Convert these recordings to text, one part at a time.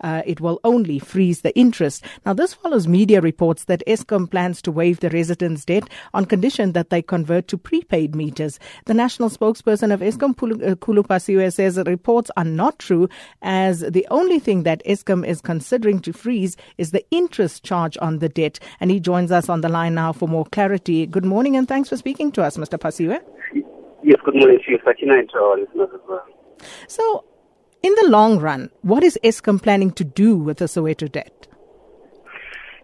uh, it will only freeze the interest. Now, this follows media reports that Eskom plans to waive the residents' debt on condition that they convert to prepaid meters. The national spokesperson of Eskom, uh, Khulu Phasiwe, says reports are not true, as the only thing that Eskom is considering to freeze is the interest charge on the debt. And he joins us on the line now for more clarity. Good morning, and thanks for speaking to us, Mr. Phasiwe. Yes, good morning to you, Sakina, and to our listeners as well. So, in the long run, what is Eskom planning to do with the Soweto debt?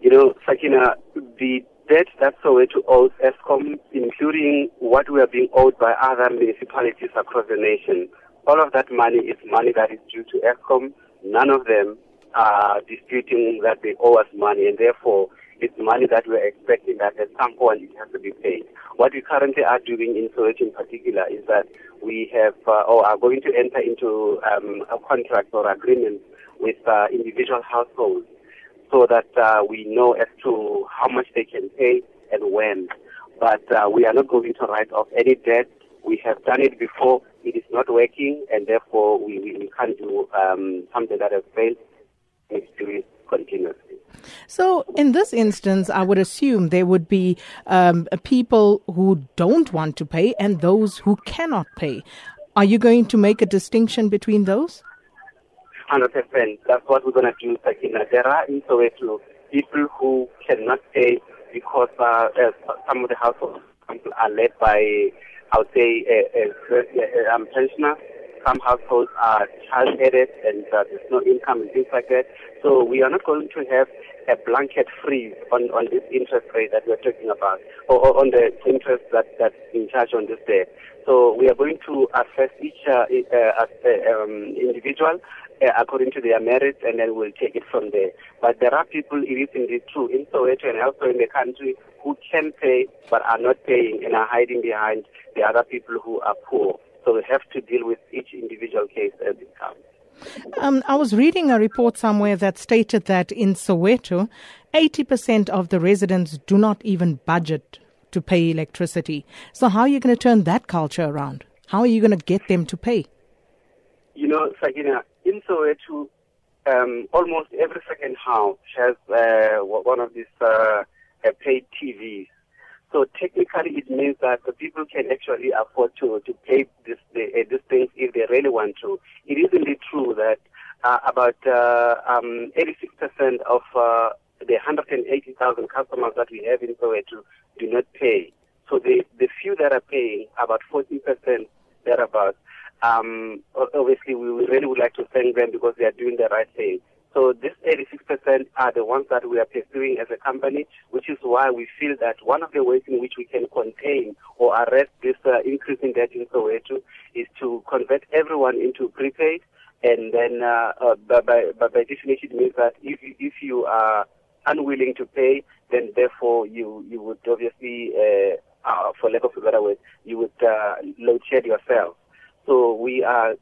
You know, Sakina, the debt that Soweto owes Eskom, including what we are being owed by other municipalities across the nation, all of that money is money that is due to Eskom. None of them are disputing that they owe us money, and therefore it's money that we're expecting that at some point it has to be paid. What we currently are doing in Soweto in particular is that we have uh, or are going to enter into um, a contract or agreement with uh, individual households so that uh, we know as to how much they can pay and when. But uh, we are not going to write off any debt. We have done it before. It is not working, and therefore we, we, can't do um, something that has failed. We do it continuously. So, in this instance, I would assume there would be um, people who don't want to pay and those who cannot pay. Are you going to make a distinction between those? 100%. That's what we're going to do, Sakina. There are in Soweto people who cannot pay because uh, some of the households are led by, I would say, a, a, a, a pensioner some households are child-headed and uh, there's no income and things like that. So we are not going to have a blanket freeze on, on this interest rate that we're talking about, or, or on the interest that, that's in charge on this day. So we are going to assess each uh, uh, uh, um, individual uh, according to their merits, and then we'll take it from there. But there are people, it is indeed true, in Soweto and elsewhere in the country, who can pay but are not paying and are hiding behind the other people who are poor. So we have to deal with each individual case as comes. Um, I was reading a report somewhere that stated that in Soweto, 80% of the residents do not even budget to pay electricity. So, how are you going to turn that culture around? How are you going to get them to pay? You know, Sakina, in Soweto, um, almost every second house has uh, one of these uh, paid TVs. So technically, it means that the people can actually afford to to pay this the, uh, these things if they really want to. It is indeed true that uh, about uh, um, 86% of uh, the 180,000 customers that we have in Soweto do not pay. So the the few that are paying, about 40% thereabouts. Um, obviously, we really would like to thank them because they are doing the right thing. So this 86% are the ones that we are pursuing as a company, which is why we feel that one of the ways in which we can contain or arrest this uh, increase in debt in Soweto is to convert everyone into prepaid. And then, uh, uh, by, by, by definition, it means that if, if you are unwilling to pay, then therefore you, you would obviously, uh, uh, for lack of a better word, you would uh, load shed yourself. So we are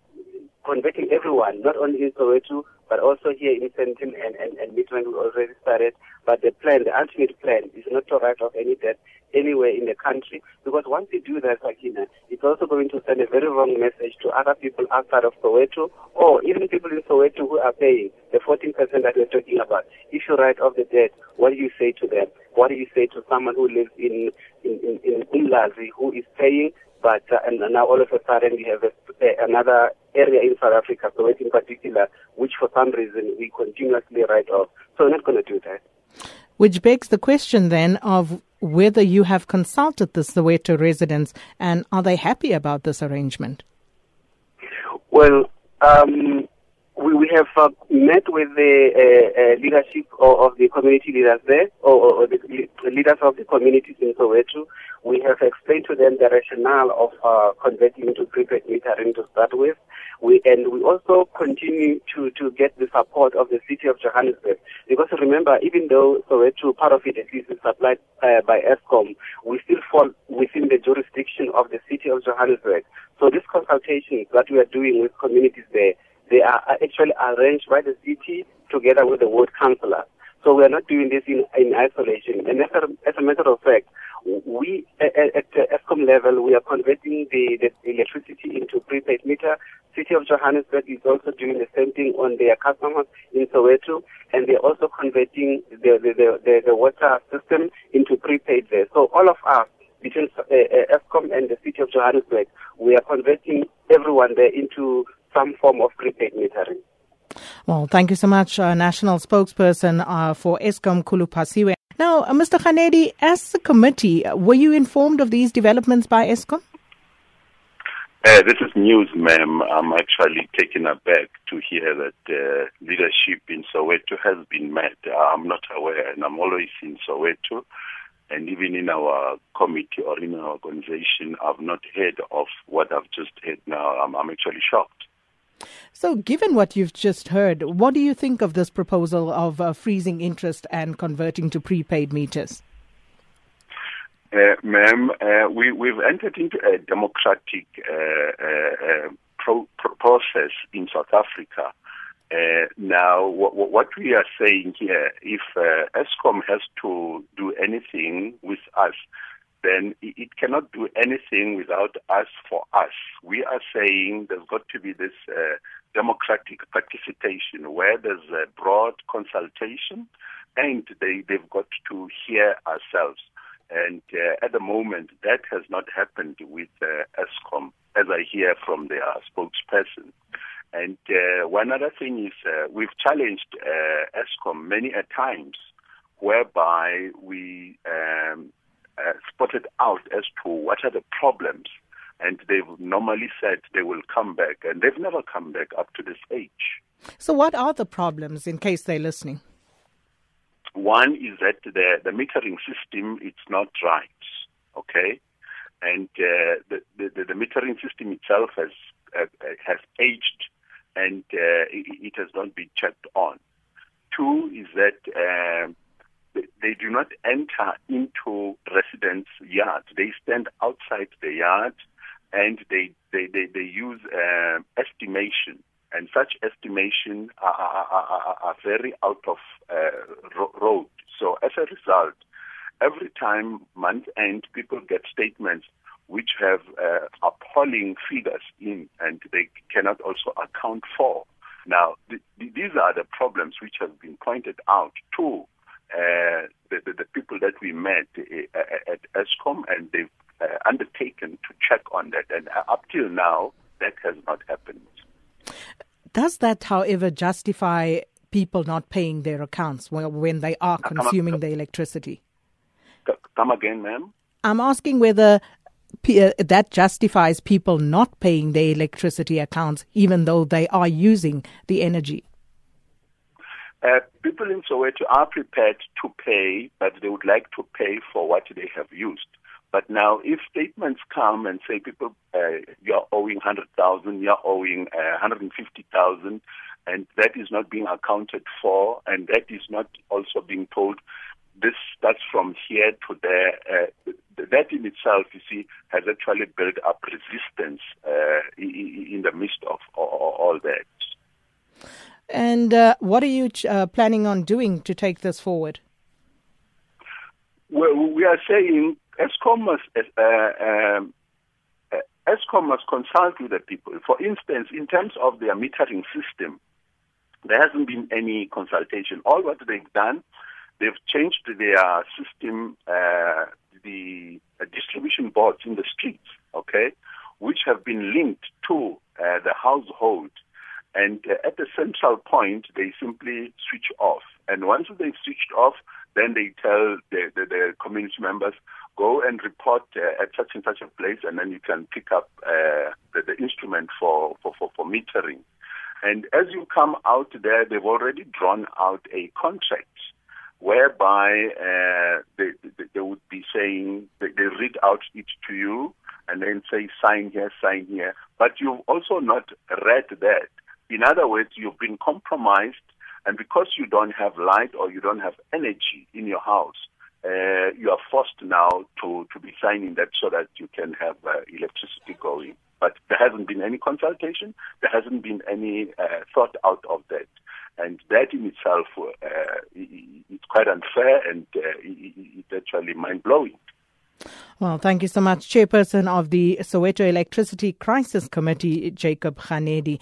converting everyone, not only in Soweto, but also here in Sandton and, and, and Midrand we already started. But the plan, the ultimate plan, is not to write off any debt anywhere in the country. Because once you do that, Sakina, it's also going to send a very wrong message to other people outside of Soweto, or even people in Soweto who are paying the 14% that we're talking about. If you write off the debt, what do you say to them? What do you say to someone who lives in in in, in Umlazi who is paying but uh, and now all of a sudden we have a, another area in South Africa, so in particular, which for some reason we continuously write off. So we're not going to do that. Which begs the question then of whether you have consulted the Soweto residents and are they happy about this arrangement? Well, um, we, we have uh, met with the uh, uh, leadership of, of, the community leaders there, or, or, the leaders of the communities in Soweto. We have explained to them the rationale of uh, converting into prepaid metering to start with. We, and we also continue to, to get the support of the city of Johannesburg. Because remember, even though Soweto, part of it at least is supplied uh, by Eskom, we still fall within the jurisdiction of the city of Johannesburg. So these consultations that we are doing with communities there, they are actually arranged by the city together with the ward councillor. So we are not doing this in, in isolation. And as a, as a matter of fact, we at, at the Eskom level, we are converting the, the electricity into prepaid meter. City of Johannesburg is also doing the same thing on their customers in Soweto, and they're also converting the, the, the, the water system into prepaid there. So all of us, between uh, uh, Eskom and the City of Johannesburg, we are converting everyone there into some form of prepaid metering. Well, thank you so much, uh, National Spokesperson uh, for Eskom Khulu Phasiwe. Now, uh, Mr. Kganedi, as a committee, were you informed of these developments by Eskom? Uh, this is news, ma'am. I'm actually taken aback to hear that uh, leadership in Soweto has been met. I'm not aware, and I'm always in Soweto. And even in our committee or in our organization, I've not heard of what I've just heard now. I'm, I'm actually shocked. So, given what you've just heard, what do you think of this proposal of uh, freezing interest and converting to prepaid meters? Uh, ma'am, uh, we, we've entered into a democratic uh, pro- pro- process in South Africa. now, what, what, we are saying here, if Eskom has to do anything with us, then it cannot do anything without us for us. We are saying there's got to be this democratic participation where there's a broad consultation and they, they've got to hear ourselves. And uh, at the moment, that has not happened with uh, Eskom, as I hear from their spokesperson. And uh, one other thing is uh, we've challenged uh, Eskom many a times whereby we um, uh, spotted out as to what are the problems. And they've normally said they will come back, and they've never come back up to this age. So, what are the problems in case they're listening? One is that the, the metering system it's not right, okay, and uh, the, the, the metering system itself has uh, has aged, and uh, it, it, has not been checked on. Two is that um, they do not enter into residents' yards. They stand outside the yard and they, they, they, they use uh, estimation. And such estimation are, are, are, very out of uh, road. So as a result, every time month end, people get statements which have uh, appalling figures in and they cannot also account for. Now, th- these are the problems which have been pointed out to uh, the, the, the, people that we met uh, at Eskom, and they've uh, undertaken to check on that. And up till now, that has not happened. Does that, however, justify people not paying their accounts when they are consuming the electricity? Come again, ma'am? I'm asking whether that justifies people not paying their electricity accounts even though they are using the energy. Uh, people in Soweto are prepared to pay, but they would like to pay for what they have used. But now, if statements come and say people, uh, you're owing 100,000, you're owing uh, 150,000, and that is not being accounted for, and that is not also being told, this starts from here to there. Uh, that in itself, you see, has actually built up resistance uh, in the midst of all that. And uh, what are you uh, planning on doing to take this forward? Well, we are saying Eskom must, uh, um, must consult with the people. For instance, in terms of their metering system, there hasn't been any consultation. All what they've done, they've changed their system, uh, the uh, distribution boards in the streets, okay, which have been linked to uh, the household and uh, at the central point, they simply switch off. And once they've switched off, then they tell the, the, the community members, go and report uh, at such and such a place, and then you can pick up uh, the, the, instrument for, for, for, for metering. And as you come out there, they've already drawn out a contract whereby uh, they, they, they, would be saying, they, they read out it to you and then say, sign here, sign here. But you've also not read that. In other words, you've been compromised, and because you don't have light or you don't have energy in your house, uh, you are forced now to, to be signing that so that you can have uh, electricity going. But there hasn't been any consultation, there hasn't been any uh, thought out of that. And that in itself uh, is quite unfair and uh, it's actually mind blowing. Well, thank you so much, Chairperson of the Soweto Electricity Crisis Committee, Jacob Khanedi.